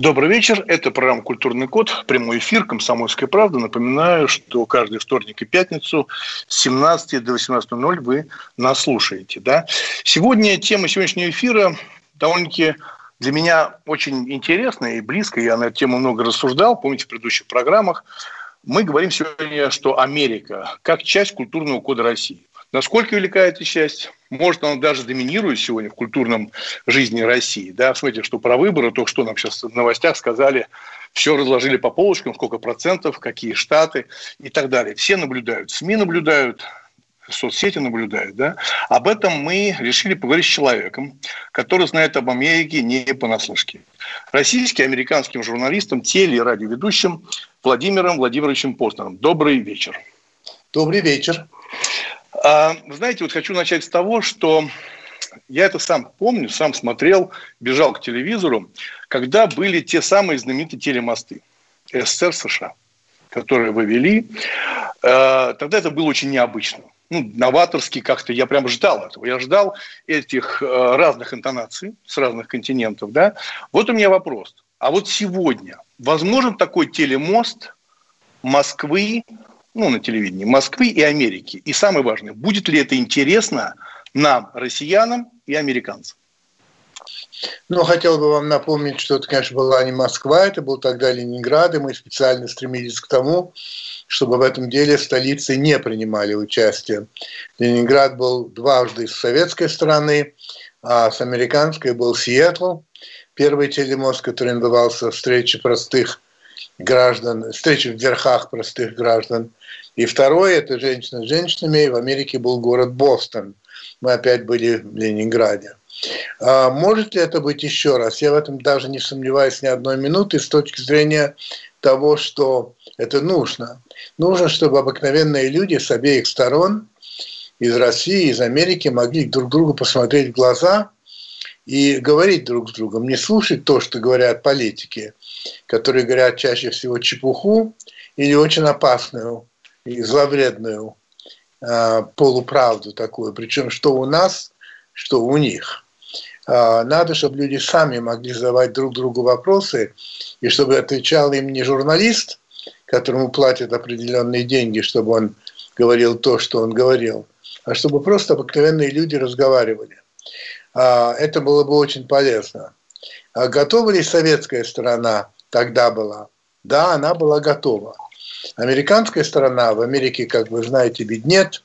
Добрый вечер. Это программа «Культурный код». Прямой эфир «Комсомольская правда». Напоминаю, что каждый вторник и пятницу с 17 до 18.00 вы нас слушаете. Да? Сегодня тема сегодняшнего эфира довольно-таки для меня очень интересная и близкая. Я на эту тему много рассуждал, помните, в предыдущих программах. Мы говорим сегодня, что Америка как часть культурного кода России. Насколько велика эта часть? Может, она даже доминирует сегодня в культурном жизни России. Да? Смотрите, что про выборы, то, что нам сейчас в новостях сказали, все разложили по полочкам, сколько процентов, какие штаты и так далее. Все наблюдают, СМИ наблюдают, соцсети наблюдают. Да? Об этом мы решили поговорить с человеком, который знает об Америке не понаслышке. Российским, американским журналистом, теле- и радиоведущим Владимиром Владимировичем Постнером. Добрый вечер. Добрый вечер. А, знаете, вот хочу начать с того, что я это сам помню, сам смотрел, бежал к телевизору, когда были те самые знаменитые телемосты СССР, США, которые вывели. А, тогда это было очень необычно. Ну, новаторски как-то, я прям ждал этого. Я ждал этих а, разных интонаций с разных континентов. Да? Вот у меня вопрос. А вот сегодня возможен такой телемост Москвы ну, на телевидении Москвы и Америки. И самое важное, будет ли это интересно нам, россиянам и американцам? Ну, хотел бы вам напомнить, что это, конечно, была не Москва, это был тогда Ленинград, и мы специально стремились к тому, чтобы в этом деле столицы не принимали участие. Ленинград был дважды с советской стороны, а с американской был Сиэтл. Первый телемост, который назывался «Встреча простых граждан», «Встреча в верхах простых граждан», и второе, это женщина с женщинами. В Америке был город Бостон. Мы опять были в Ленинграде. А может ли это быть еще раз? Я в этом даже не сомневаюсь ни одной минуты с точки зрения того, что это нужно. Нужно, чтобы обыкновенные люди с обеих сторон, из России, из Америки, могли друг другу посмотреть в глаза и говорить друг с другом, не слушать то, что говорят политики, которые говорят чаще всего чепуху или очень опасную и зловредную э, полуправду такую, причем что у нас, что у них. Э, надо, чтобы люди сами могли задавать друг другу вопросы, и чтобы отвечал им не журналист, которому платят определенные деньги, чтобы он говорил то, что он говорил, а чтобы просто обыкновенные люди разговаривали. Э, это было бы очень полезно. А готова ли советская сторона тогда была? Да, она была готова. Американская сторона, в Америке, как вы знаете, ведь нет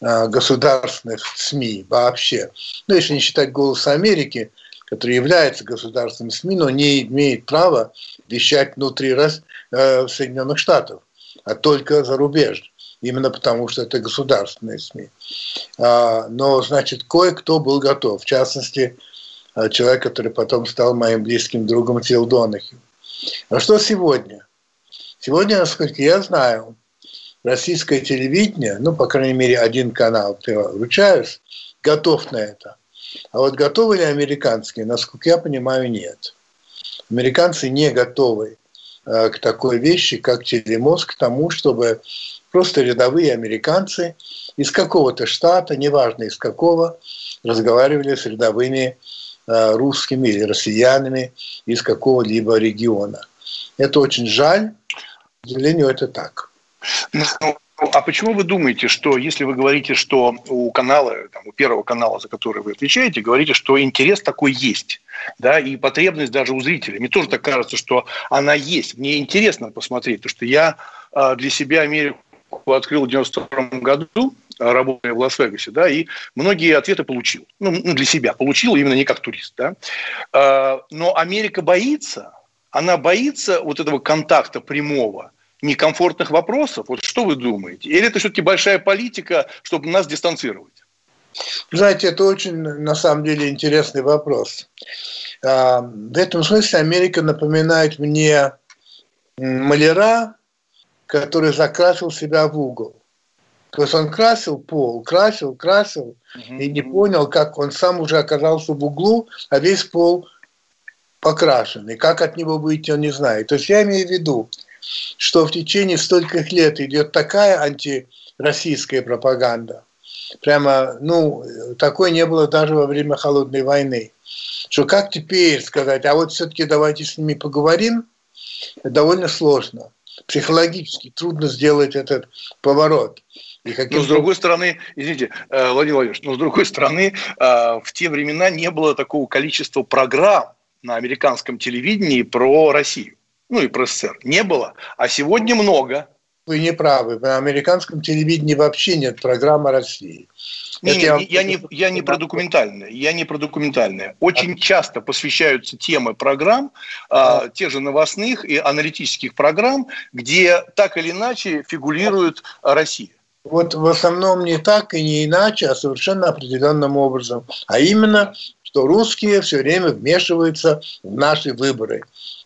а, государственных СМИ вообще. Ну, если не считать «Голос Америки», который является государственным СМИ, но не имеет права вещать внутри э, Соединенных Штатов, а только зарубежно. Именно потому, что это государственные СМИ. А, но, значит, кое-кто был готов. В частности, а, человек, который потом стал моим близким другом Фил Донахью. А что сегодня? Сегодня, насколько я знаю, российское телевидение, ну, по крайней мере, один канал, ты вручаешь, готов на это. А вот готовы ли американские? Насколько я понимаю, нет. Американцы не готовы э, к такой вещи, как телемост, к тому, чтобы просто рядовые американцы из какого-то штата, неважно из какого, разговаривали с рядовыми э, русскими или россиянами из какого-либо региона. Это очень жаль, к сожалению, это так. Ну, а почему вы думаете, что если вы говорите, что у канала, там, у первого канала, за который вы отвечаете, говорите, что интерес такой есть, да, и потребность даже у зрителей. Мне тоже так кажется, что она есть. Мне интересно посмотреть, потому что я а, для себя Америку открыл в 92 году, работая в Лас-Вегасе, да, и многие ответы получил. Ну, ну, для себя получил, именно не как турист, да. А, но Америка боится, она боится вот этого контакта прямого, некомфортных вопросов? Вот что вы думаете? Или это все-таки большая политика, чтобы нас дистанцировать? Знаете, это очень, на самом деле, интересный вопрос. А, в этом смысле Америка напоминает мне маляра, который закрасил себя в угол. То есть он красил пол, красил, красил, и не понял, как он сам уже оказался в углу, а весь пол покрашен. И как от него выйти, он не знает. То есть я имею в виду, что в течение стольких лет идет такая антироссийская пропаганда. Прямо, ну, такой не было даже во время Холодной войны. Что как теперь сказать, а вот все-таки давайте с ними поговорим, довольно сложно. Психологически трудно сделать этот поворот. И каким... Но с другой стороны, извините, э, Владимир Владимирович, но с другой стороны, э, в те времена не было такого количества программ на американском телевидении про Россию, ну и про СССР. Не было, а сегодня много. Вы не правы. На американском телевидении вообще нет программы России. Не, не, я, я, не, я не про документальное. Я не про документальное. Очень часто посвящаются темы программ, а, тех же новостных и аналитических программ, где так или иначе фигурирует Россия. Вот в основном не так и не иначе, а совершенно определенным образом. А именно, что русские все время вмешиваются в наши выборы.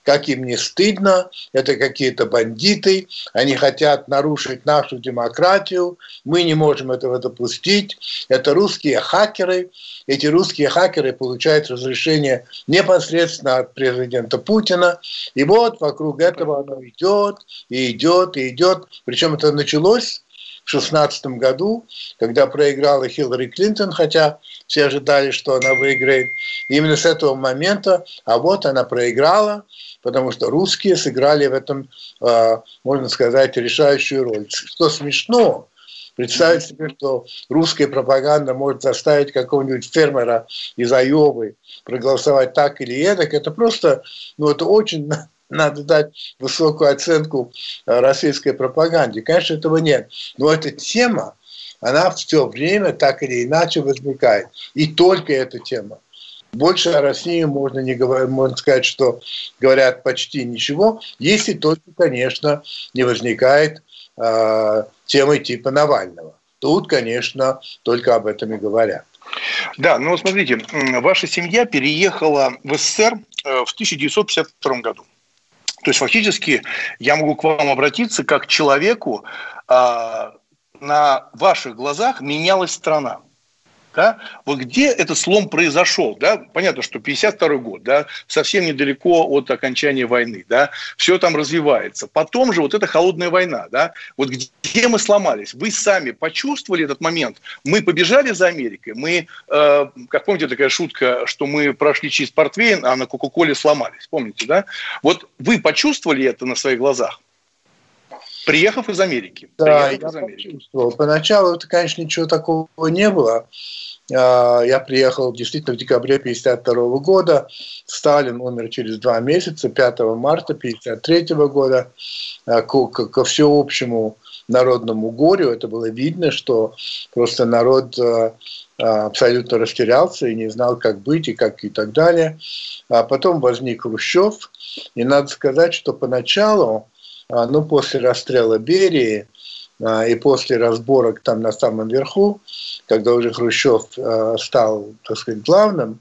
Как им не стыдно, это какие-то бандиты, они хотят нарушить нашу демократию, мы не можем этого допустить. Это русские хакеры, эти русские хакеры получают разрешение непосредственно от президента Путина. И вот вокруг этого оно идет, и идет, и идет. Причем это началось в 2016 году, когда проиграла Хиллари Клинтон, хотя все ожидали, что она выиграет. Именно с этого момента, а вот она проиграла, потому что русские сыграли в этом, а, можно сказать, решающую роль. Что смешно, Представить себе, что русская пропаганда может заставить какого-нибудь фермера из Айовы проголосовать так или эдак, это просто, ну, это очень надо дать высокую оценку э, российской пропаганде. Конечно, этого нет. Но эта тема, она все время так или иначе возникает. И только эта тема. Больше о России можно не говорить, можно сказать, что говорят почти ничего, если только, конечно, не возникает э, темы типа Навального. Тут, конечно, только об этом и говорят. Да, ну смотрите, ваша семья переехала в СССР э, в 1952 году. То есть фактически я могу к вам обратиться как к человеку, а, на ваших глазах менялась страна. Да? Вот где этот слом произошел? Да? Понятно, что 52 год, да, совсем недалеко от окончания войны, да, все там развивается. Потом же вот эта холодная война, да, вот где мы сломались? Вы сами почувствовали этот момент? Мы побежали за Америкой, мы, э, как помните такая шутка, что мы прошли через портвейн, а на Кока-Коле сломались, помните, да? Вот вы почувствовали это на своих глазах? Приехав из Америки. Да, я из Америки. почувствовал. Поначалу это, конечно, ничего такого не было. А, я приехал действительно в декабре 1952 года. Сталин умер через два месяца, 5 марта 1953 года. А, ко, ко всеобщему народному горю это было видно, что просто народ а, абсолютно растерялся и не знал, как быть и как и так далее. А потом возник Хрущев, и надо сказать, что поначалу, ну, после расстрела Берии, и после разборок там на самом верху, когда уже Хрущев э, стал, так сказать, главным,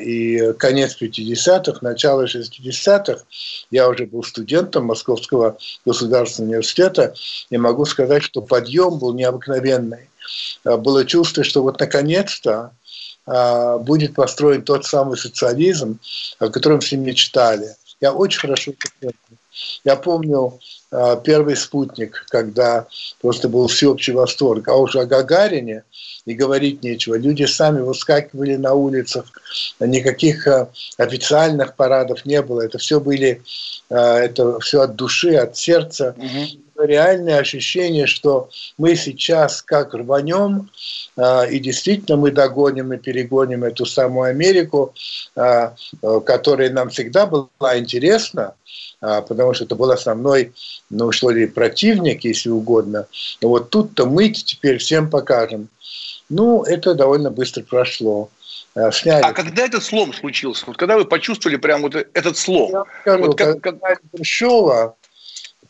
и конец 50-х, начало 60-х, я уже был студентом Московского государственного университета, и могу сказать, что подъем был необыкновенный. Было чувство, что вот наконец-то будет построен тот самый социализм, о котором все мечтали. Я очень хорошо это помню. Я помню а, первый спутник, когда просто был всеобщий восторг. А уже о Гагарине и говорить нечего. Люди сами выскакивали на улицах, никаких а, официальных парадов не было. Это все были, а, это все от души, от сердца. Угу. Реальное ощущение, что мы сейчас как рванем, и действительно мы догоним и перегоним эту самую Америку, которая нам всегда была интересна, а, потому что это был основной, ну что ли, противник, если угодно. Но вот тут-то мы теперь всем покажем. Ну, это довольно быстро прошло. А, сняли. А когда этот слом случился? Вот когда вы почувствовали прям вот этот слом? Я скажу, вот как, когда как... Хрущева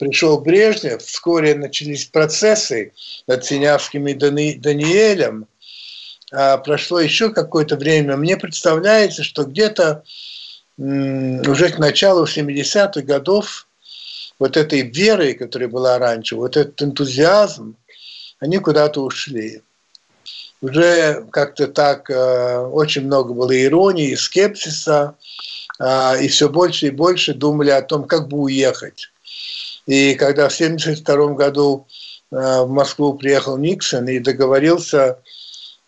пришел Брежнев, вскоре начались процессы над Синявским и Дани... Даниэлем. А прошло еще какое-то время. Мне представляется, что где-то уже к началу 70-х годов вот этой верой, которая была раньше, вот этот энтузиазм, они куда-то ушли. Уже как-то так э, очень много было иронии, скепсиса, э, и все больше и больше думали о том, как бы уехать. И когда в 1972 году э, в Москву приехал Никсон и договорился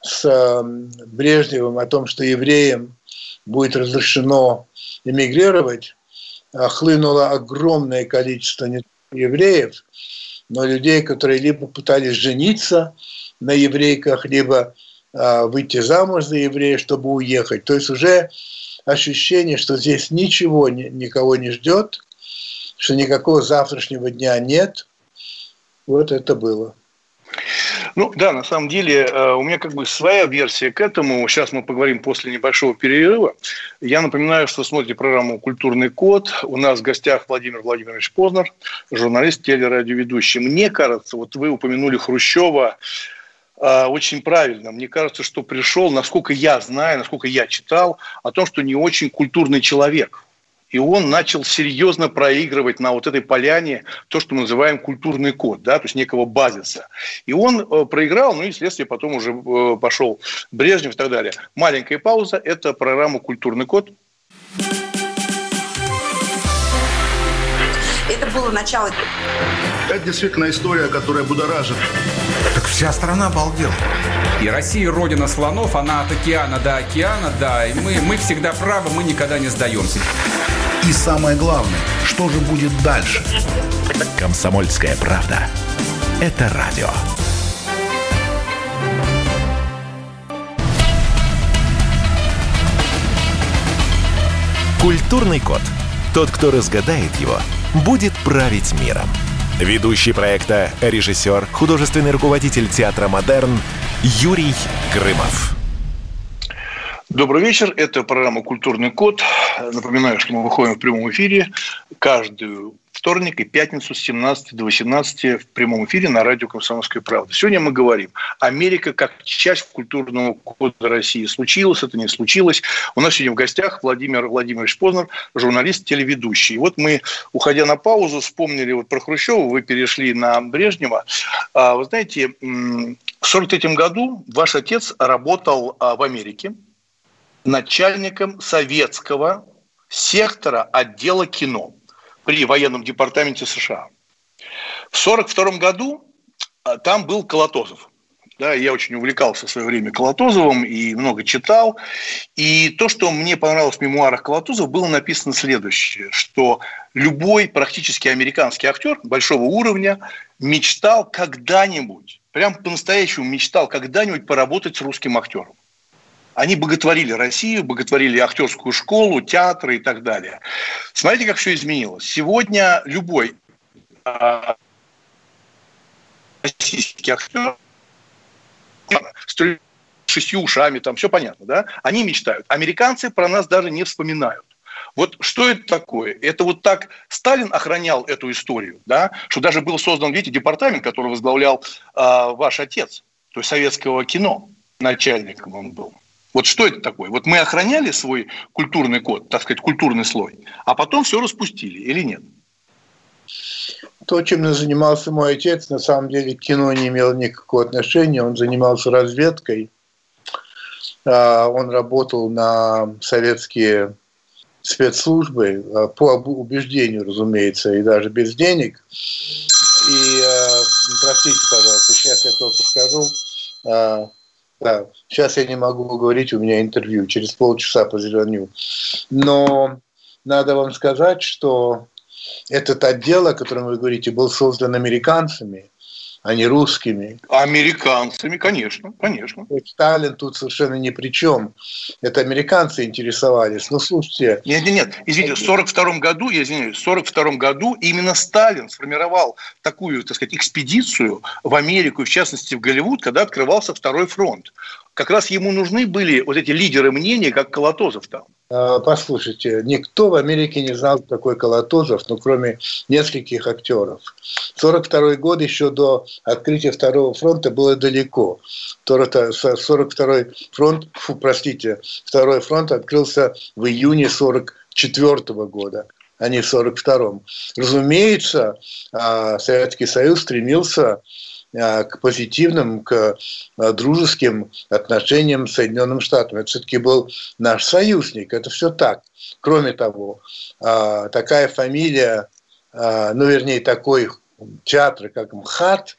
с э, Брежневым о том, что евреям будет разрешено эмигрировать, э, хлынуло огромное количество не евреев, но людей, которые либо пытались жениться на еврейках, либо выйти замуж за еврея, чтобы уехать. То есть уже ощущение, что здесь ничего никого не ждет, что никакого завтрашнего дня нет. Вот это было. Ну да, на самом деле э, у меня как бы своя версия к этому. Сейчас мы поговорим после небольшого перерыва. Я напоминаю, что смотрите программу «Культурный код». У нас в гостях Владимир Владимирович Познер, журналист, телерадиоведущий. Мне кажется, вот вы упомянули Хрущева, э, очень правильно. Мне кажется, что пришел, насколько я знаю, насколько я читал, о том, что не очень культурный человек и он начал серьезно проигрывать на вот этой поляне то, что мы называем культурный код, да, то есть некого базиса. И он э, проиграл, ну и следствие потом уже э, пошел Брежнев и так далее. Маленькая пауза – это программа «Культурный код». Это было начало. Это действительно история, которая будоражит. Так вся страна обалдела. И Россия родина слонов, она от океана до океана, да, и мы, мы всегда правы, мы никогда не сдаемся. И самое главное, что же будет дальше? Комсомольская правда. Это радио. Культурный код. Тот, кто разгадает его, будет править миром. Ведущий проекта, режиссер, художественный руководитель театра «Модерн» Юрий Грымов. Добрый вечер. Это программа «Культурный код». Напоминаю, что мы выходим в прямом эфире каждую вторник и пятницу с 17 до 18 в прямом эфире на радио «Комсомольская правда». Сегодня мы говорим, Америка как часть культурного кода России. Случилось это, не случилось. У нас сегодня в гостях Владимир Владимирович Познер, журналист, телеведущий. И вот мы, уходя на паузу, вспомнили вот про Хрущева, вы перешли на Брежнева. А, вы знаете, в 1943 году ваш отец работал а, в Америке, начальником советского сектора отдела кино при военном департаменте США. В 1942 году а, там был Колотозов. Да, я очень увлекался в свое время Колотозовым и много читал. И то, что мне понравилось в мемуарах Колотозова, было написано следующее, что любой практически американский актер большого уровня мечтал когда-нибудь, прям по-настоящему мечтал когда-нибудь поработать с русским актером. Они боготворили Россию, боготворили актерскую школу, театры и так далее. Смотрите, как все изменилось. Сегодня любой а, российский актер с шестью ушами, там все понятно, да? Они мечтают. Американцы про нас даже не вспоминают. Вот что это такое? Это вот так Сталин охранял эту историю, да, что даже был создан, видите, департамент, который возглавлял э, ваш отец, то есть советского кино, начальником он был. Вот что это такое? Вот мы охраняли свой культурный код, так сказать, культурный слой, а потом все распустили или нет? То, чем занимался мой отец, на самом деле к кино не имел никакого отношения. Он занимался разведкой. А, он работал на советские спецслужбы а, по убеждению, разумеется, и даже без денег. И, а, простите, пожалуйста, сейчас я только скажу, да, сейчас я не могу говорить, у меня интервью, через полчаса позвоню. Но надо вам сказать, что этот отдел, о котором вы говорите, был создан американцами – а не русскими. Американцами, конечно, конечно. Сталин тут совершенно ни при чем. Это американцы интересовались. Ну, слушайте... Нет, нет, нет. Извините, в 1942 году, я извиняюсь, в 1942 году именно Сталин сформировал такую, так сказать, экспедицию в Америку, в частности, в Голливуд, когда открывался второй фронт. Как раз ему нужны были вот эти лидеры мнений, как Колотозов там. А, послушайте, никто в Америке не знал, такой Колотозов, ну, кроме нескольких актеров. 42 год еще до открытия Второго фронта было далеко. 42 фронт, фу, простите, Второй фронт открылся в июне 44 года. а не в 1942-м. Разумеется, а, Советский Союз стремился к позитивным, к дружеским отношениям с Соединенным Штатом. Это все-таки был наш союзник, это все так. Кроме того, такая фамилия, ну, вернее, такой театр, как МХАТ,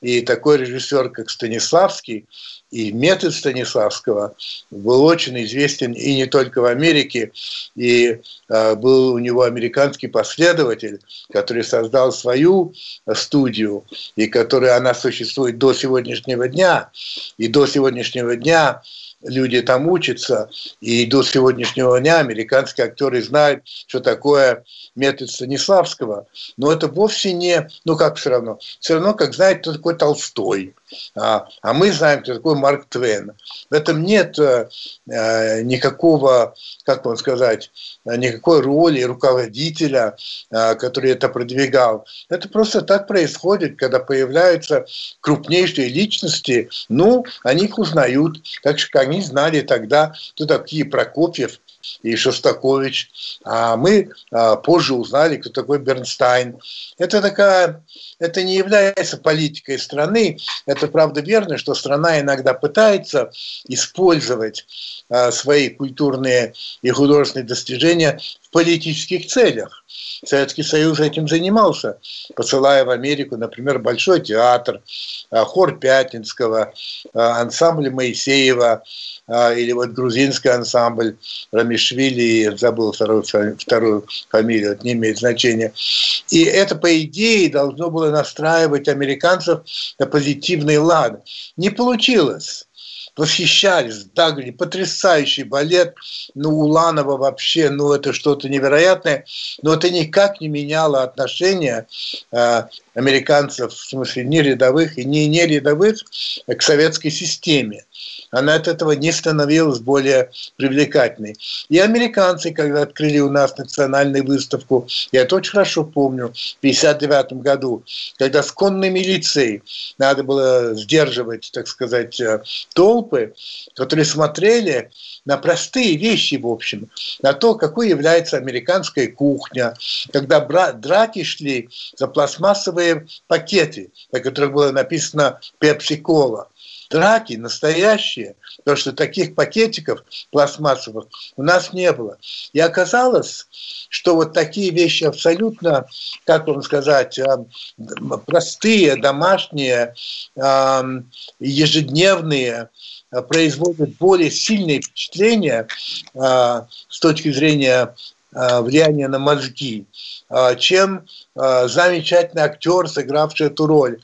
и такой режиссер, как Станиславский, и метод Станиславского был очень известен и не только в Америке, и э, был у него американский последователь, который создал свою студию, и которая она существует до сегодняшнего дня, и до сегодняшнего дня люди там учатся, и до сегодняшнего дня американские актеры знают, что такое метод Станиславского. Но это вовсе не, ну как все равно, все равно, как знает, кто такой Толстой. А, а мы знаем, кто такой Марк Твен. В этом нет э, э никакого, как вам сказать, никакой роли руководителя, э, который это продвигал. Это просто так происходит, когда появляются крупнейшие личности, ну, они их узнают, как же они знали тогда, кто такие Прокопьев, и Шостакович. А мы а, позже узнали, кто такой Бернстайн. Это такая, это не является политикой страны. Это правда верно, что страна иногда пытается использовать а, свои культурные и художественные достижения политических целях. Советский Союз этим занимался, посылая в Америку, например, Большой театр, а, хор Пятницкого, а, ансамбль Моисеева, а, или вот грузинский ансамбль Рамишвили, забыл вторую, вторую фамилию, это не имеет значения. И это, по идее, должно было настраивать американцев на позитивный лад. Не получилось восхищались, да, говорили, потрясающий балет, ну, Уланова вообще, ну, это что-то невероятное, но это никак не меняло отношения э, американцев, в смысле, не рядовых и не не рядовых, к советской системе. Она от этого не становилась более привлекательной. И американцы, когда открыли у нас национальную выставку, я это очень хорошо помню, в 1959 году, когда с конной милицией надо было сдерживать, так сказать, э, толпы, которые смотрели на простые вещи, в общем, на то, какой является американская кухня, когда драки шли за пластмассовые пакеты, на которых было написано «Пепси-кола» драки настоящие, потому что таких пакетиков пластмассовых у нас не было. И оказалось, что вот такие вещи абсолютно, как вам сказать, э, простые, домашние, э, ежедневные, э, производят более сильные впечатления с точки зрения влияния на мозги, чем замечательный актер, сыгравший эту роль.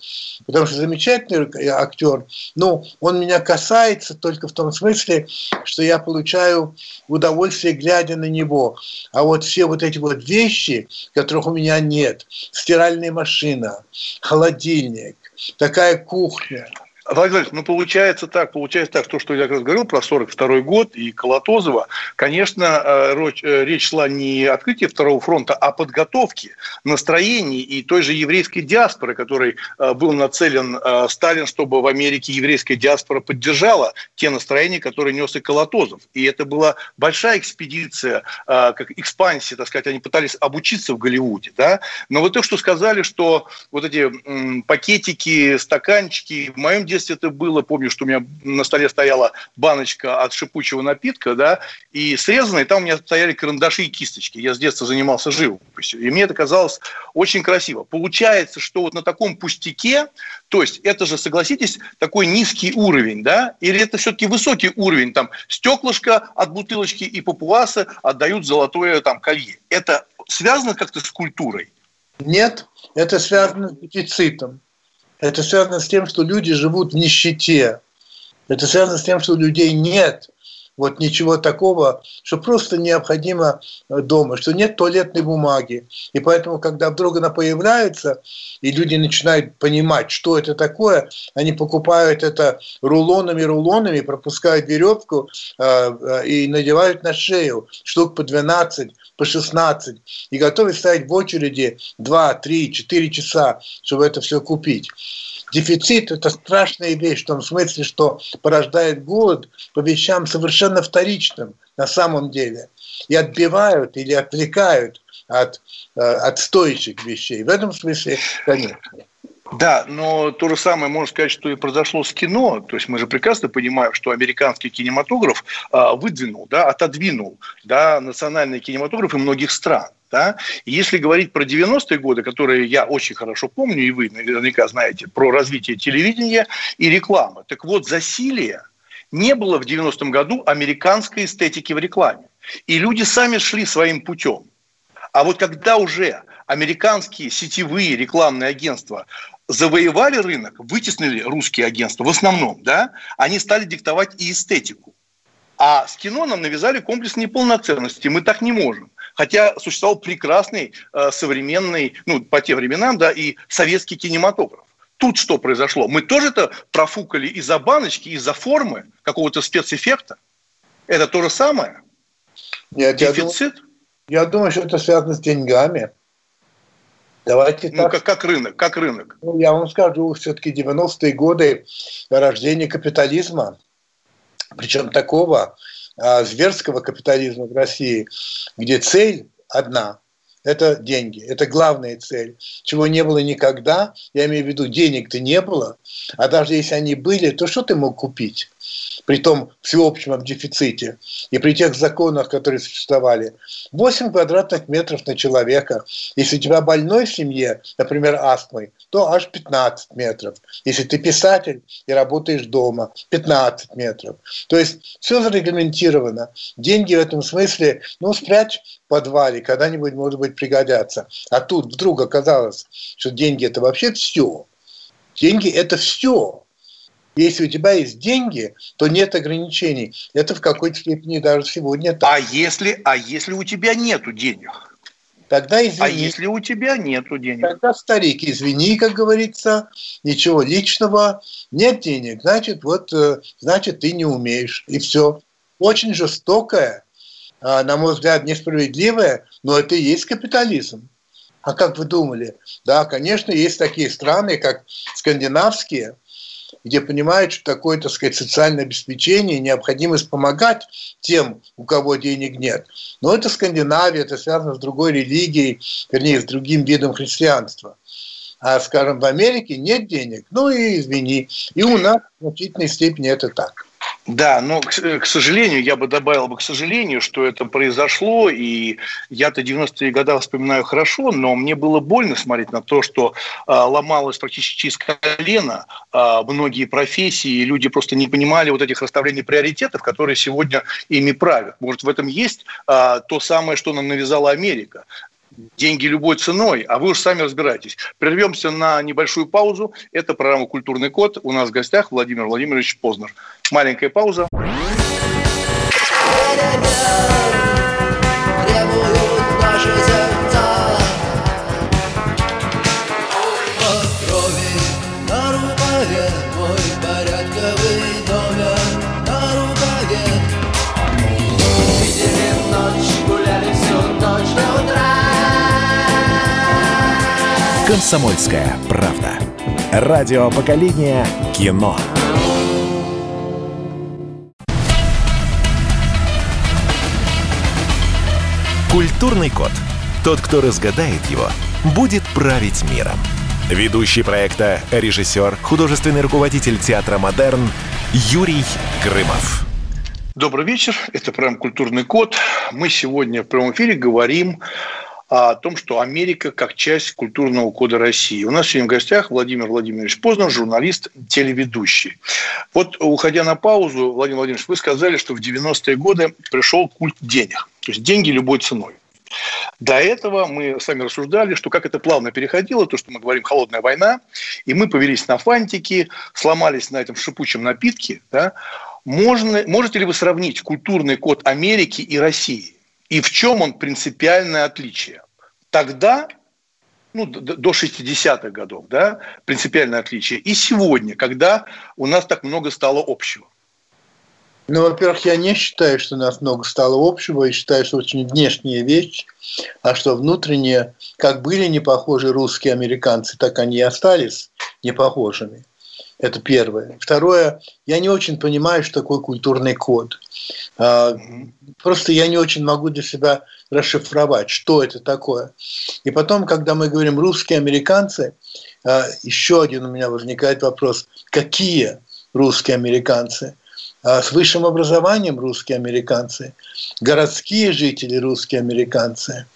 Потому что замечательный актер, ну, он меня касается только в том смысле, что я получаю удовольствие, глядя на него. А вот все вот эти вот вещи, которых у меня нет, стиральная машина, холодильник, такая кухня – Владимир ну получается так, получается так, то, что я как раз говорил про 42 год и Колотозова, конечно, э, э, речь шла не о открытии Второго фронта, а о подготовке, настроении и той же еврейской диаспоры, которой э, был нацелен Сталин, чтобы в Америке еврейская диаспора поддержала те настроения, которые нес и Колотозов. И это была большая экспедиция, как экспансия, так сказать, они пытались обучиться в Голливуде, да, но вот то, что сказали, что вот эти пакетики, стаканчики, в моем детстве это было, помню, что у меня на столе стояла баночка от шипучего напитка, да, и срезанная, там у меня стояли карандаши и кисточки. Я с детства занимался живописью, и мне это казалось очень красиво. Получается, что вот на таком пустяке, то есть это же, согласитесь, такой низкий уровень, да, или это все-таки высокий уровень, там, стеклышко от бутылочки и папуасы отдают золотое там колье. Это связано как-то с культурой? Нет, это связано с дефицитом. Это связано с тем, что люди живут в нищете. Это связано с тем, что у людей нет вот ничего такого, что просто необходимо э, дома, что нет туалетной бумаги. И поэтому, когда вдруг она появляется, и люди начинают понимать, что это такое, они покупают это рулонами-рулонами, пропускают веревку э, э, и надевают на шею штук по 12, по 16, и готовы стоять в очереди 2, 3, 4 часа, чтобы это все купить. Дефицит – это страшная вещь в том смысле, что порождает голод по вещам совершенно вторичным на самом деле. И отбивают или отвлекают от э, отстойчивых вещей. В этом смысле, конечно. Да, но то же самое можно сказать, что и произошло с кино. То есть мы же прекрасно понимаем, что американский кинематограф а, выдвинул, да, отодвинул да, национальный кинематограф и многих стран. Да? Если говорить про 90-е годы, которые я очень хорошо помню, и вы наверняка знаете, про развитие телевидения и рекламы. Так вот, засилие не было в 90-м году американской эстетики в рекламе. И люди сами шли своим путем. А вот когда уже американские сетевые рекламные агентства завоевали рынок, вытеснили русские агентства в основном, да, они стали диктовать и эстетику. А с кино нам навязали комплекс неполноценности. Мы так не можем. Хотя существовал прекрасный э, современный, ну, по тем временам, да, и советский кинематограф. Тут что произошло? Мы тоже это профукали из-за баночки, из-за формы какого-то спецэффекта. Это то же самое? Нет, Дефицит? Я думаю, я думаю, что это связано с деньгами. Давайте ну, так. Как, как рынок, как рынок. Ну, я вам скажу, все-таки 90-е годы рождения капитализма, причем такого а, зверского капитализма в России, где цель одна – это деньги, это главная цель, чего не было никогда, я имею в виду, денег-то не было, а даже если они были, то что ты мог купить? При том всеобщем дефиците и при тех законах, которые существовали, 8 квадратных метров на человека. Если у тебя больной в семье, например, астмой, то аж 15 метров. Если ты писатель и работаешь дома, 15 метров. То есть все зарегламентировано. Деньги в этом смысле, ну, спрячь в подвале, когда-нибудь, может быть, пригодятся. А тут вдруг оказалось, что деньги – это вообще все. Деньги – это все. Если у тебя есть деньги, то нет ограничений. Это в какой-то степени даже сегодня так. А если, а если у тебя нету денег? Тогда извини. А если у тебя нету денег? Тогда, старик, извини, как говорится, ничего личного, нет денег, значит, вот, э, значит, ты не умеешь, и все. Очень жестокое, а, на мой взгляд, несправедливое, но это и есть капитализм. А как вы думали? Да, конечно, есть такие страны, как скандинавские, где понимают, что такое, так сказать, социальное обеспечение, необходимость помогать тем, у кого денег нет. Но это Скандинавия, это связано с другой религией, вернее, с другим видом христианства. А, скажем, в Америке нет денег, ну и извини. И у нас в значительной степени это так. Да, но, к, сожалению, я бы добавил бы к сожалению, что это произошло, и я-то 90-е годы вспоминаю хорошо, но мне было больно смотреть на то, что э, ломалось практически через колено э, многие профессии, и люди просто не понимали вот этих расставлений приоритетов, которые сегодня ими правят. Может, в этом есть э, то самое, что нам навязала Америка деньги любой ценой, а вы уж сами разбирайтесь. Прервемся на небольшую паузу. Это программа «Культурный код». У нас в гостях Владимир Владимирович Познер. Маленькая пауза. «Комсомольская правда». Радио поколения кино. Культурный код. Тот, кто разгадает его, будет править миром. Ведущий проекта, режиссер, художественный руководитель театра «Модерн» Юрий Грымов. Добрый вечер. Это программа «Культурный код». Мы сегодня в прямом эфире говорим о том, что Америка как часть культурного кода России. У нас сегодня в гостях Владимир Владимирович Познер, журналист, телеведущий. Вот, уходя на паузу, Владимир Владимирович, вы сказали, что в 90-е годы пришел культ денег. То есть деньги любой ценой. До этого мы с вами рассуждали, что как это плавно переходило, то, что мы говорим «холодная война», и мы повелись на фантики, сломались на этом шипучем напитке. Да? Можно, можете ли вы сравнить культурный код Америки и России? И в чем он принципиальное отличие? Тогда, ну, до 60-х годов, да, принципиальное отличие. И сегодня, когда у нас так много стало общего. Ну, во-первых, я не считаю, что у нас много стало общего, и считаю, что очень внешняя вещь, а что внутренние, как были не похожи русские американцы, так они и остались непохожими. Это первое. Второе, я не очень понимаю, что такое культурный код. А, просто я не очень могу для себя расшифровать, что это такое. И потом, когда мы говорим русские американцы, а, еще один у меня возникает вопрос, какие русские американцы? А, с высшим образованием русские американцы, городские жители русские американцы,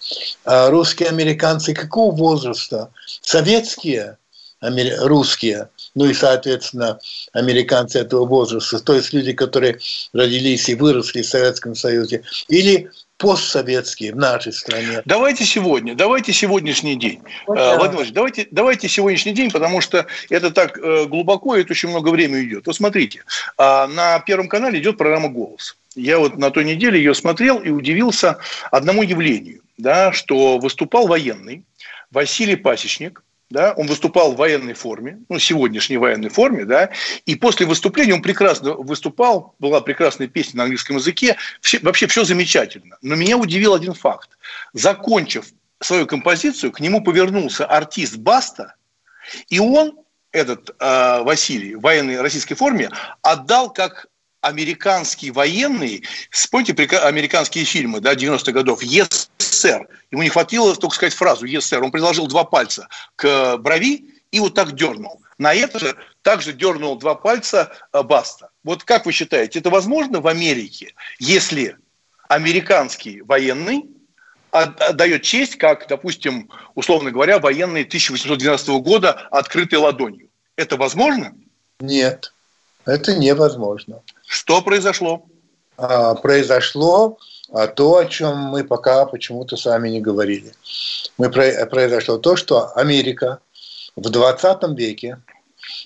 русские американцы какого возраста, советские русские, ну и, соответственно, американцы этого возраста, то есть люди, которые родились и выросли в Советском Союзе, или постсоветские в нашей стране. Давайте сегодня, давайте сегодняшний день. Вот, да. Владимир Владимирович, давайте, давайте сегодняшний день, потому что это так э, глубоко, и это очень много времени идет. Вот смотрите, а, на Первом канале идет программа «Голос». Я вот на той неделе ее смотрел и удивился одному явлению, да, что выступал военный Василий Пасечник – да, он выступал в военной форме, ну, сегодняшней военной форме, да, и после выступления он прекрасно выступал, была прекрасная песня на английском языке, все, вообще все замечательно. Но меня удивил один факт. Закончив свою композицию, к нему повернулся артист Баста, и он, этот э, Василий, в военной российской форме, отдал как американский военный, вспомните американские фильмы да, 90-х годов, «Yes, sir». Ему не хватило только сказать фразу «Yes, sir». Он приложил два пальца к брови и вот так дернул. На это же также дернул два пальца э, Баста. Вот как вы считаете, это возможно в Америке, если американский военный отдает честь, как, допустим, условно говоря, военный 1812 года открытой ладонью? Это возможно? Нет, это невозможно. Что произошло? А, произошло а, то, о чем мы пока почему-то с вами не говорили. Мы, произошло то, что Америка в 20 веке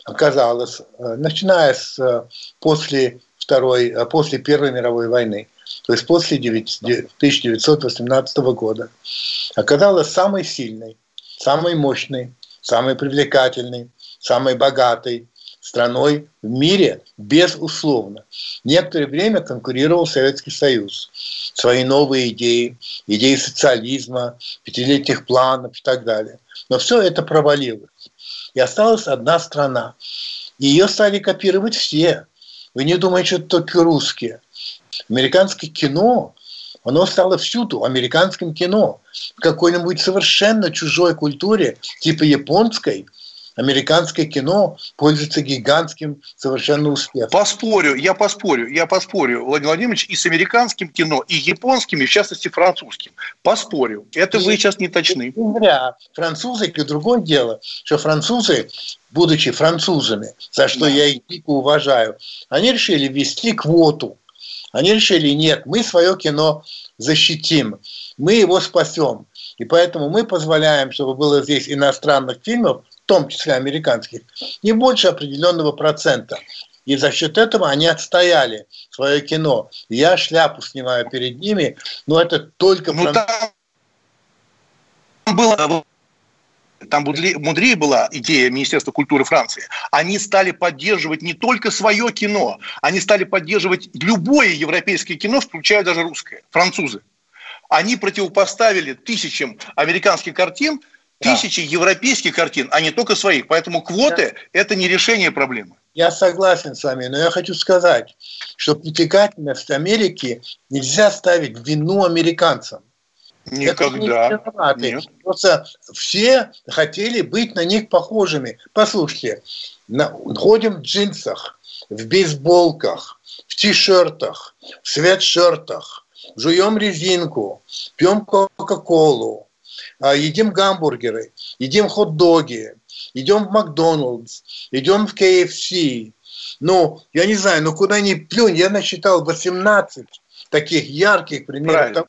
оказалась, э, начиная с э, после второй, э, после Первой мировой войны, то есть после 1918 года, оказалась самой сильной, самой мощной, самой привлекательной, самой богатой, страной в мире, безусловно. Некоторое время конкурировал Советский Союз. Свои новые идеи, идеи социализма, пятилетних планов и так далее. Но все это провалилось. И осталась одна страна. Ее стали копировать все. Вы не думаете, что только русские. Американское кино, оно стало всюду американским кино. В какой-нибудь совершенно чужой культуре, типа японской – американское кино пользуется гигантским совершенно успехом. Поспорю, я поспорю, я поспорю, Владимир Владимирович, и с американским кино, и японским, и в частности французским. Поспорю. Это и, вы сейчас не точны. Зря. Французы, и другое дело, что французы, будучи французами, за что да. я их дико уважаю, они решили ввести квоту. Они решили, нет, мы свое кино защитим, мы его спасем. И поэтому мы позволяем, чтобы было здесь иностранных фильмов в том числе американских, не больше определенного процента. И за счет этого они отстояли свое кино. Я шляпу снимаю перед ними, но это только... Ну, там было там мудрее была идея Министерства культуры Франции. Они стали поддерживать не только свое кино, они стали поддерживать любое европейское кино, включая даже русское, французы. Они противопоставили тысячам американских картин тысячи да. европейских картин, а не только своих. Поэтому квоты – это не решение проблемы. Я согласен с вами, но я хочу сказать, что притекательность Америки нельзя ставить вину американцам. Никогда. Не Нет. Просто все хотели быть на них похожими. Послушайте, на, ходим в джинсах, в бейсболках, в ти-шертах, в свитшертах, жуем резинку, пьем кока-колу, едим гамбургеры, едим хот-доги, идем в Макдоналдс, идем в KFC. Ну, я не знаю, ну куда ни плюнь, я насчитал 18 таких ярких примеров. Правильно.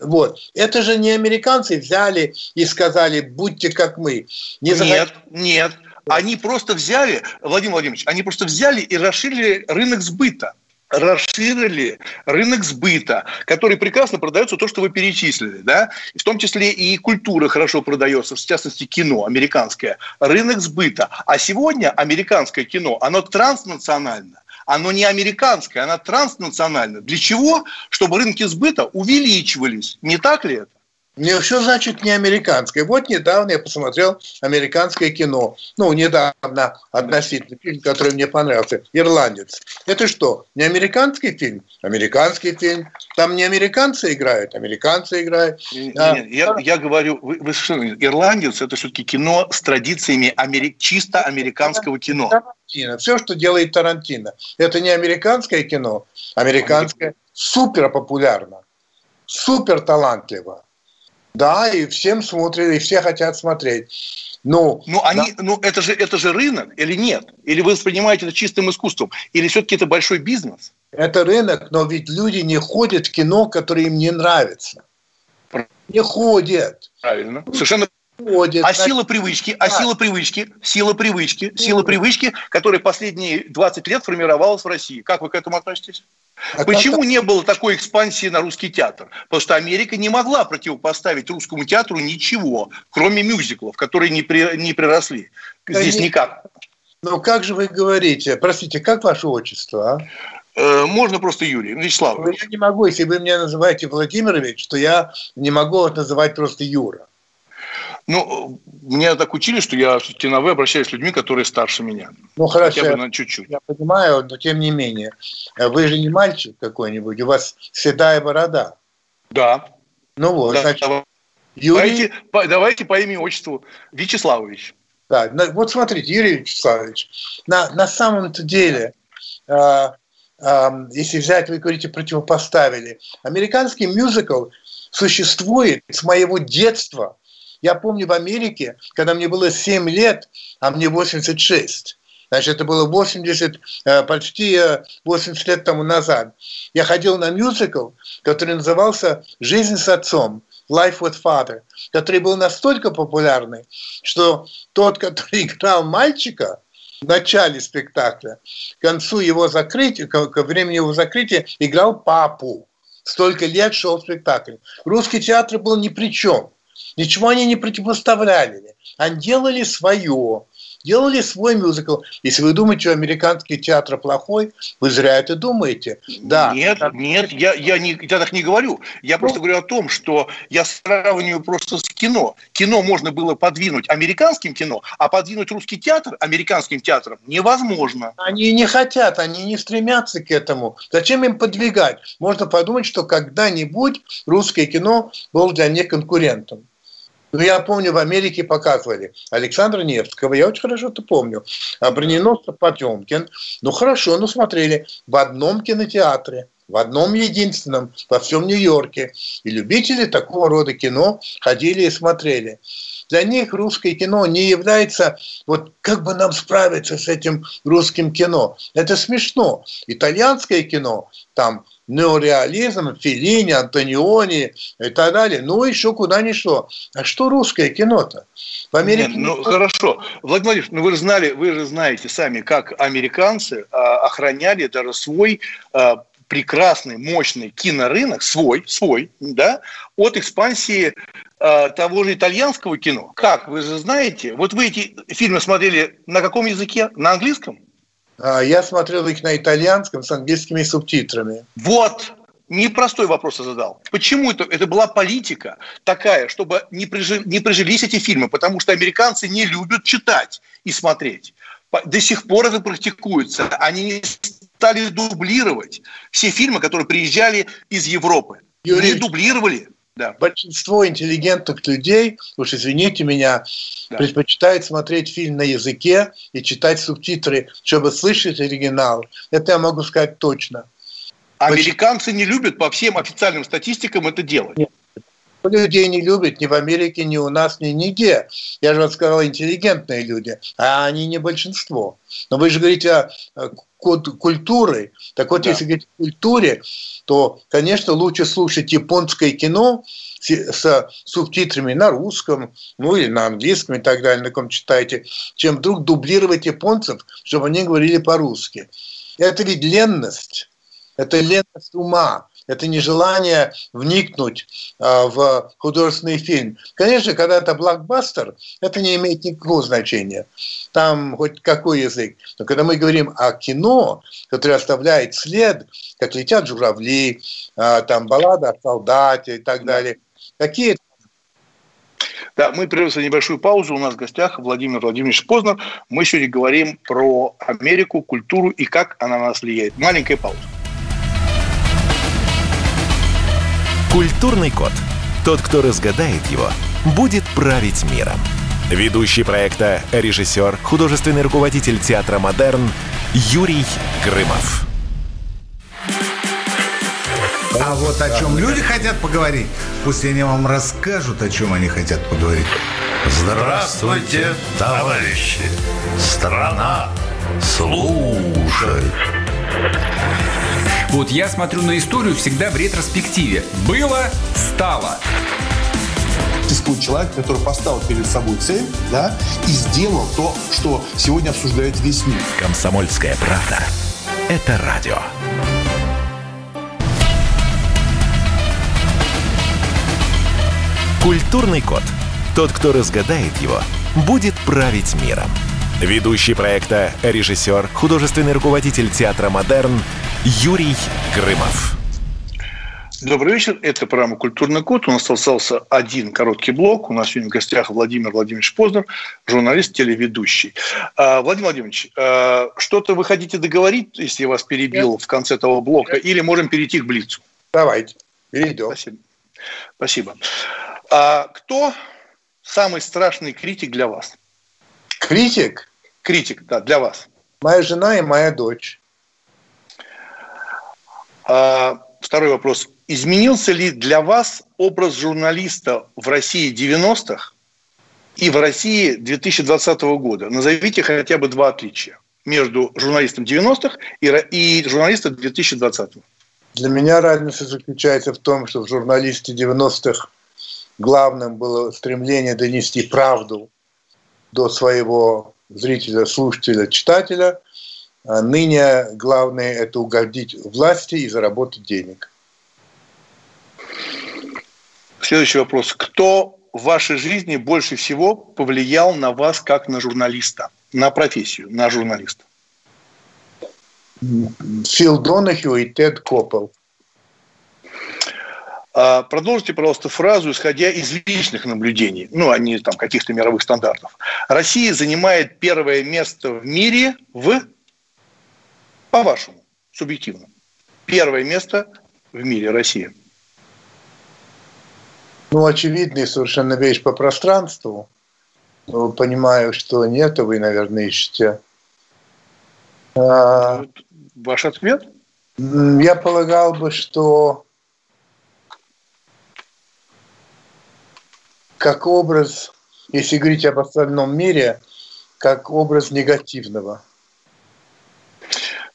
Вот. Это же не американцы взяли и сказали, будьте как мы. Не нет, нет. Они просто взяли, Владимир Владимирович, они просто взяли и расширили рынок сбыта расширили рынок сбыта, который прекрасно продается то, что вы перечислили, да, в том числе и культура хорошо продается, в частности кино американское, рынок сбыта. А сегодня американское кино, оно транснационально, оно не американское, оно транснационально. Для чего? Чтобы рынки сбыта увеличивались. Не так ли это? Не, что значит не американское? Вот недавно я посмотрел американское кино. Ну, недавно относительно фильм, который мне понравился. «Ирландец». Это что, не американский фильм? Американский фильм. Там не американцы играют, американцы играют. А, нет, я, я говорю, вы, вы «Ирландец» – это все-таки кино с традициями амери... чисто американского кино. Тарантино. Все, что делает Тарантино. Это не американское кино. Американское супер популярно, супер талантливо. Да, и всем смотрят, и все хотят смотреть. Ну, ну, они, да. ну это, же, это же рынок или нет? Или вы воспринимаете это чистым искусством? Или все-таки это большой бизнес? Это рынок, но ведь люди не ходят в кино, которое им не нравится. Не ходят. Правильно. Совершенно ходит. А сила привычки, а сила привычки, сила привычки, сила привычки, которая последние 20 лет формировалась в России. Как вы к этому относитесь? А Почему как... не было такой экспансии на русский театр? Потому что Америка не могла противопоставить русскому театру ничего, кроме мюзиклов, которые не, при... не приросли. Здесь Они... никак. Ну, как же вы говорите? Простите, как ваше отчество, а? Э, можно просто Юрий Вячеслав. Ну, я не могу, если вы меня называете Владимирович, то я не могу вас называть просто Юра. Ну, меня так учили, что я все на «вы» обращаюсь с людьми, которые старше меня. Ну, хорошо. Хотя бы на чуть-чуть. Я понимаю, но тем не менее. Вы же не мальчик какой-нибудь, у вас седая борода. Да. Ну вот, да, значит, Юрий... Давайте, по, давайте по имени отчеству Вячеславович. Да, вот смотрите, Юрий Вячеславович, на, на самом-то деле, э, э, если взять, вы говорите, противопоставили, американский мюзикл существует с моего детства – я помню в Америке, когда мне было 7 лет, а мне 86, Значит, это было 80, э, почти 80 э, лет тому назад. Я ходил на мюзикл, который назывался «Жизнь с отцом», Life with Father, который был настолько популярный, что тот, который играл мальчика в начале спектакля, к концу его закрытия, ко времени его закрытия, играл папу. Столько лет шел спектакль. Русский театр был ни при чем. Ничего они не противопоставляли. Они делали свое, делали свой мюзикл. Если вы думаете, что американский театр плохой, вы зря это думаете. Да. Нет, нет, я, я, не, я так не говорю. Я просто говорю о том, что я сравниваю просто с кино. Кино можно было подвинуть американским кино, а подвинуть русский театр американским театром невозможно. Они не хотят, они не стремятся к этому. Зачем им подвигать? Можно подумать, что когда-нибудь русское кино было для них конкурентом. Ну, я помню, в Америке показывали Александра Невского, я очень хорошо это помню, а броненосца Потемкин. Ну, хорошо, ну, смотрели в одном кинотеатре, в одном единственном, во всем Нью-Йорке. И любители такого рода кино ходили и смотрели. Для них русское кино не является, вот как бы нам справиться с этим русским кино. Это смешно. Итальянское кино, там неореализм, Филини, Антониони и так далее. Ну, еще куда ни шло. А что русское кино-то? В Америке... Нет, ну, хорошо. Владимир Владимирович, ну, вы же знали, вы же знаете сами, как американцы а, охраняли даже свой а, прекрасный, мощный кинорынок, свой, свой, да, от экспансии а, того же итальянского кино. Как, вы же знаете, вот вы эти фильмы смотрели на каком языке? На английском? А, я смотрел их на итальянском с английскими субтитрами. Вот, непростой вопрос я задал. Почему это, это была политика такая, чтобы не, прижи, не прижились эти фильмы? Потому что американцы не любят читать и смотреть. До сих пор это практикуется. Они не стали дублировать все фильмы, которые приезжали из Европы. Юрий, не дублировали. Да. Большинство интеллигентных людей, уж извините меня, да. предпочитают смотреть фильм на языке и читать субтитры, чтобы слышать оригинал. Это я могу сказать точно. Американцы не любят по всем официальным статистикам это делать. Нет. Людей не любят ни в Америке, ни у нас, ни нигде. Я же вам сказал, интеллигентные люди, а они не большинство. Но вы же говорите о культуры. Так вот, да. если говорить о культуре, то, конечно, лучше слушать японское кино с субтитрами на русском, ну или на английском и так далее, на ком читаете, чем вдруг дублировать японцев, чтобы они говорили по-русски. Это ведь ленность, это ленность ума это не желание вникнуть а, в художественный фильм. Конечно, когда это блокбастер, это не имеет никакого значения. Там хоть какой язык. Но когда мы говорим о кино, которое оставляет след, как летят журавли, а, там баллада о солдате и так далее, какие Да, мы прервемся небольшую паузу. У нас в гостях Владимир Владимирович Познер. Мы сегодня говорим про Америку, культуру и как она на нас влияет. Маленькая пауза. Культурный код. Тот, кто разгадает его, будет править миром. Ведущий проекта, режиссер, художественный руководитель театра «Модерн» Юрий Грымов. А вот о чем люди хотят поговорить, пусть они вам расскажут, о чем они хотят поговорить. Здравствуйте, товарищи! Страна слушает! Вот я смотрю на историю всегда в ретроспективе. Было, стало. Существует человек, который поставил перед собой цель, да, и сделал то, что сегодня обсуждает весь мир. Комсомольская правда. Это радио. Культурный код. Тот, кто разгадает его, будет править миром. Ведущий проекта, режиссер, художественный руководитель театра «Модерн» Юрий Грымов. Добрый вечер. Это программа «Культурный код». У нас остался один короткий блок. У нас сегодня в гостях Владимир Владимирович Познер, журналист, телеведущий. А, Владимир Владимирович, а, что-то вы хотите договорить, если я вас перебил Нет. в конце этого блока, Нет. или можем перейти к Блицу? Давайте, перейдем. Спасибо. Спасибо. А кто самый страшный критик для вас? Критик? Критик, да, для вас. Моя жена и моя дочь. А, второй вопрос. Изменился ли для вас образ журналиста в России 90-х и в России 2020 года? Назовите хотя бы два отличия между журналистом 90-х и, и журналистом 2020-х. Для меня разница заключается в том, что в журналисте 90-х главным было стремление донести правду до своего зрителя, слушателя, читателя. А ныне главное – это угодить власти и заработать денег. Следующий вопрос. Кто в вашей жизни больше всего повлиял на вас как на журналиста, на профессию, на журналиста? Фил Донахью и Тед Коппел. А, продолжите, пожалуйста, фразу, исходя из личных наблюдений, ну, а не там каких-то мировых стандартов. Россия занимает первое место в мире в, по-вашему, субъективно, первое место в мире Россия. Ну, очевидная совершенно вещь по пространству. Но понимаю, что нет, вы, наверное, ищете. А, Ваш ответ? Я полагал бы, что как образ, если говорить об остальном мире, как образ негативного.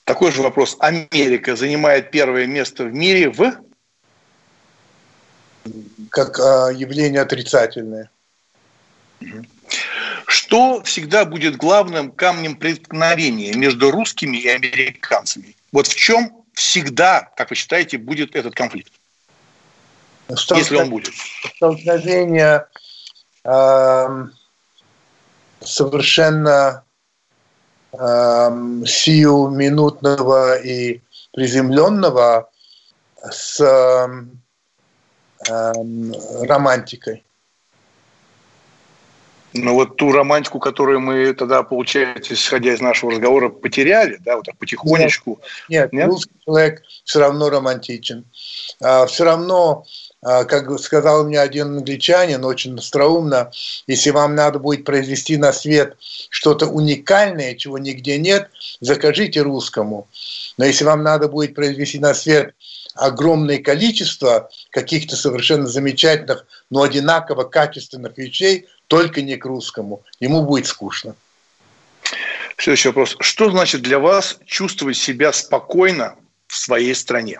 Такой же вопрос. Америка занимает первое место в мире в? Как а, явление отрицательное. Что всегда будет главным камнем преткновения между русскими и американцами? Вот в чем всегда, как вы считаете, будет этот конфликт? Если он будет. Столкновение э, совершенно э, сиюминутного и приземленного с э, романтикой. Ну вот ту романтику, которую мы тогда, получается, исходя из нашего разговора, потеряли, да, вот так потихонечку. Нет, нет, нет? русский человек все равно романтичен. А, все равно как сказал мне один англичанин, очень остроумно, если вам надо будет произвести на свет что-то уникальное, чего нигде нет, закажите русскому. Но если вам надо будет произвести на свет огромное количество каких-то совершенно замечательных, но одинаково качественных вещей, только не к русскому. Ему будет скучно. Следующий вопрос. Что значит для вас чувствовать себя спокойно в своей стране?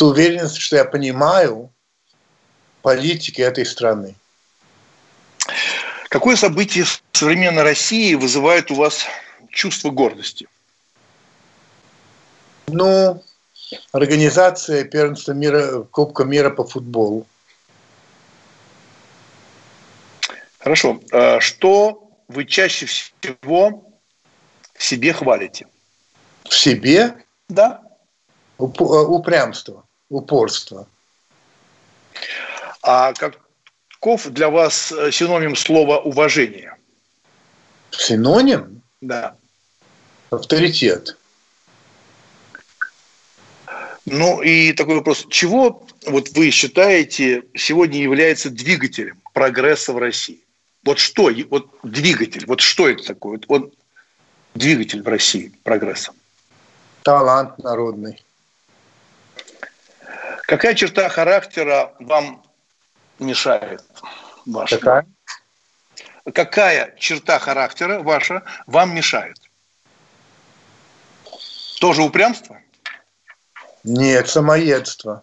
Ту уверенность, что я понимаю политики этой страны. Какое событие современной России вызывает у вас чувство гордости? Ну, организация первенства мира, Кубка мира по футболу. Хорошо. А что вы чаще всего в себе хвалите? В себе? Да. упрямство, упорство. А каков для вас синоним слова «уважение»? Синоним? Да. Авторитет. Ну и такой вопрос. Чего вот вы считаете сегодня является двигателем прогресса в России? Вот что, вот двигатель, вот что это такое? Вот, вот двигатель в России прогресса. Талант народный. Какая черта характера вам мешает? Ваша? Какая? Какая черта характера ваша вам мешает? Тоже упрямство? Нет, самоедство.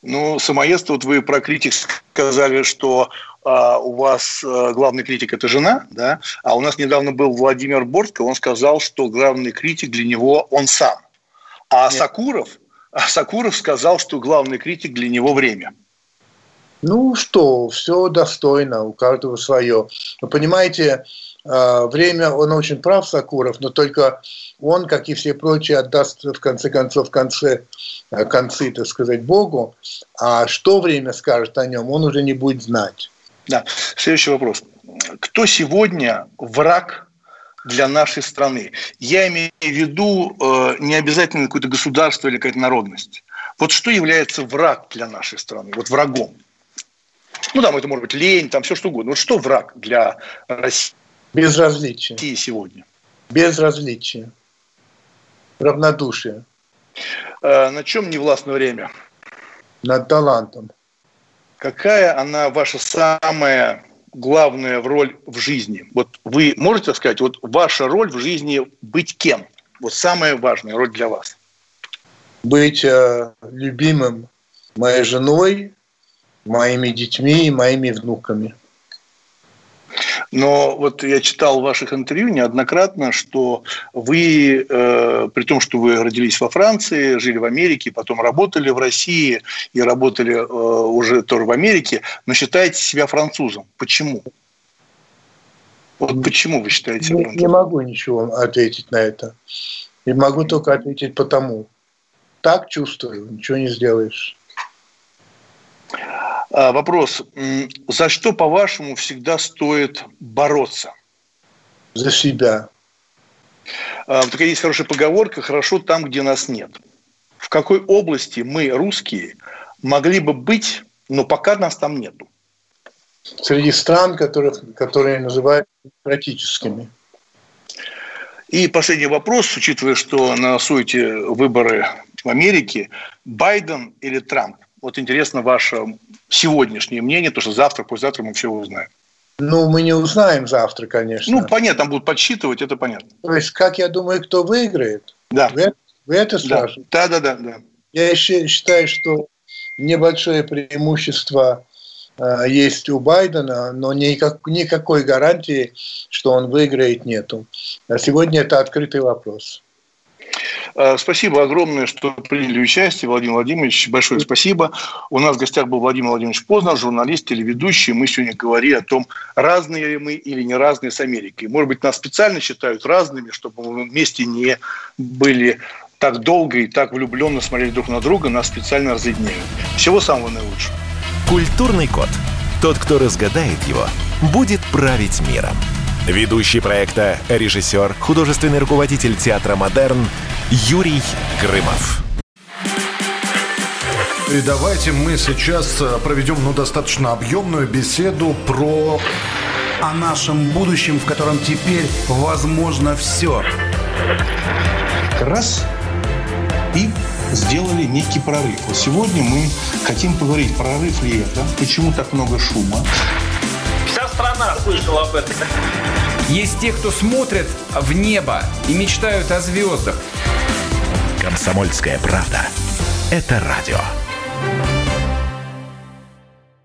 Ну, самоедство, вот вы про критик сказали, что а, у вас а, главный критик – это жена, да? А у нас недавно был Владимир Бортко, он сказал, что главный критик для него он сам. А Нет. Сакуров, а Сакуров сказал, что главный критик для него время. Ну что, все достойно, у каждого свое. Вы понимаете, а, время, он очень прав, Сакуров, но только он, как и все прочие, отдаст в конце концов конце, э, концы, так сказать, Богу, а что время скажет о нем, он уже не будет знать. Да. Следующий вопрос. Кто сегодня враг для нашей страны? Я имею в виду э, не обязательно какое-то государство или какая-то народность. Вот что является враг для нашей страны? Вот врагом. Ну, там это может быть лень, там все что угодно. Вот что враг для России? Безразличие. И сегодня. Безразличие. Равнодушие. А на чем не властно время? Над талантом. Какая она ваша самая главная роль в жизни? Вот вы можете сказать, вот ваша роль в жизни быть кем? Вот самая важная роль для вас. Быть э, любимым моей женой, моими детьми и моими внуками. Но вот я читал в ваших интервью неоднократно, что вы, э, при том, что вы родились во Франции, жили в Америке, потом работали в России и работали э, уже тоже в Америке, но считаете себя французом. Почему? Вот почему вы считаете себя французом? Не могу ничего ответить на это. И могу только ответить потому. Так чувствую, ничего не сделаешь. А, вопрос. За что, по-вашему, всегда стоит бороться? За себя. А, такая есть хорошая поговорка «хорошо там, где нас нет». В какой области мы, русские, могли бы быть, но пока нас там нету? Среди стран, которых, которые называют демократическими. И последний вопрос, учитывая, что на сути выборы в Америке, Байден или Трамп? Вот интересно ваше сегодняшнее мнение, то что завтра, послезавтра мы все узнаем. Ну, мы не узнаем завтра, конечно. Ну, понятно, там будут подсчитывать, это понятно. То есть, как я думаю, кто выиграет? Да. Вы, вы это спрашиваете? Да, да, да, да. Я еще считаю, что небольшое преимущество э, есть у Байдена, но никак, никакой гарантии, что он выиграет, нету. А сегодня это открытый вопрос. Э, спасибо огромное, что приняли участие, Владимир Владимирович. Большое спасибо. У нас в гостях был Владимир Владимирович Познер, журналист, телеведущий. Мы сегодня говорили о том, разные ли мы или не разные с Америкой. Может быть, нас специально считают разными, чтобы мы вместе не были так долго и так влюбленно смотрели друг на друга, нас специально разъединяют. Всего самого наилучшего. Культурный код. Тот, кто разгадает его, будет править миром. Ведущий проекта, режиссер, художественный руководитель театра «Модерн» Юрий Грымов. И давайте мы сейчас э, проведем ну, достаточно объемную беседу про... О нашем будущем, в котором теперь возможно все. Раз и сделали некий прорыв. Сегодня мы хотим поговорить, прорыв ли это, почему так много шума, страна слышала об этом. Есть те, кто смотрят в небо и мечтают о звездах. Комсомольская правда. Это радио.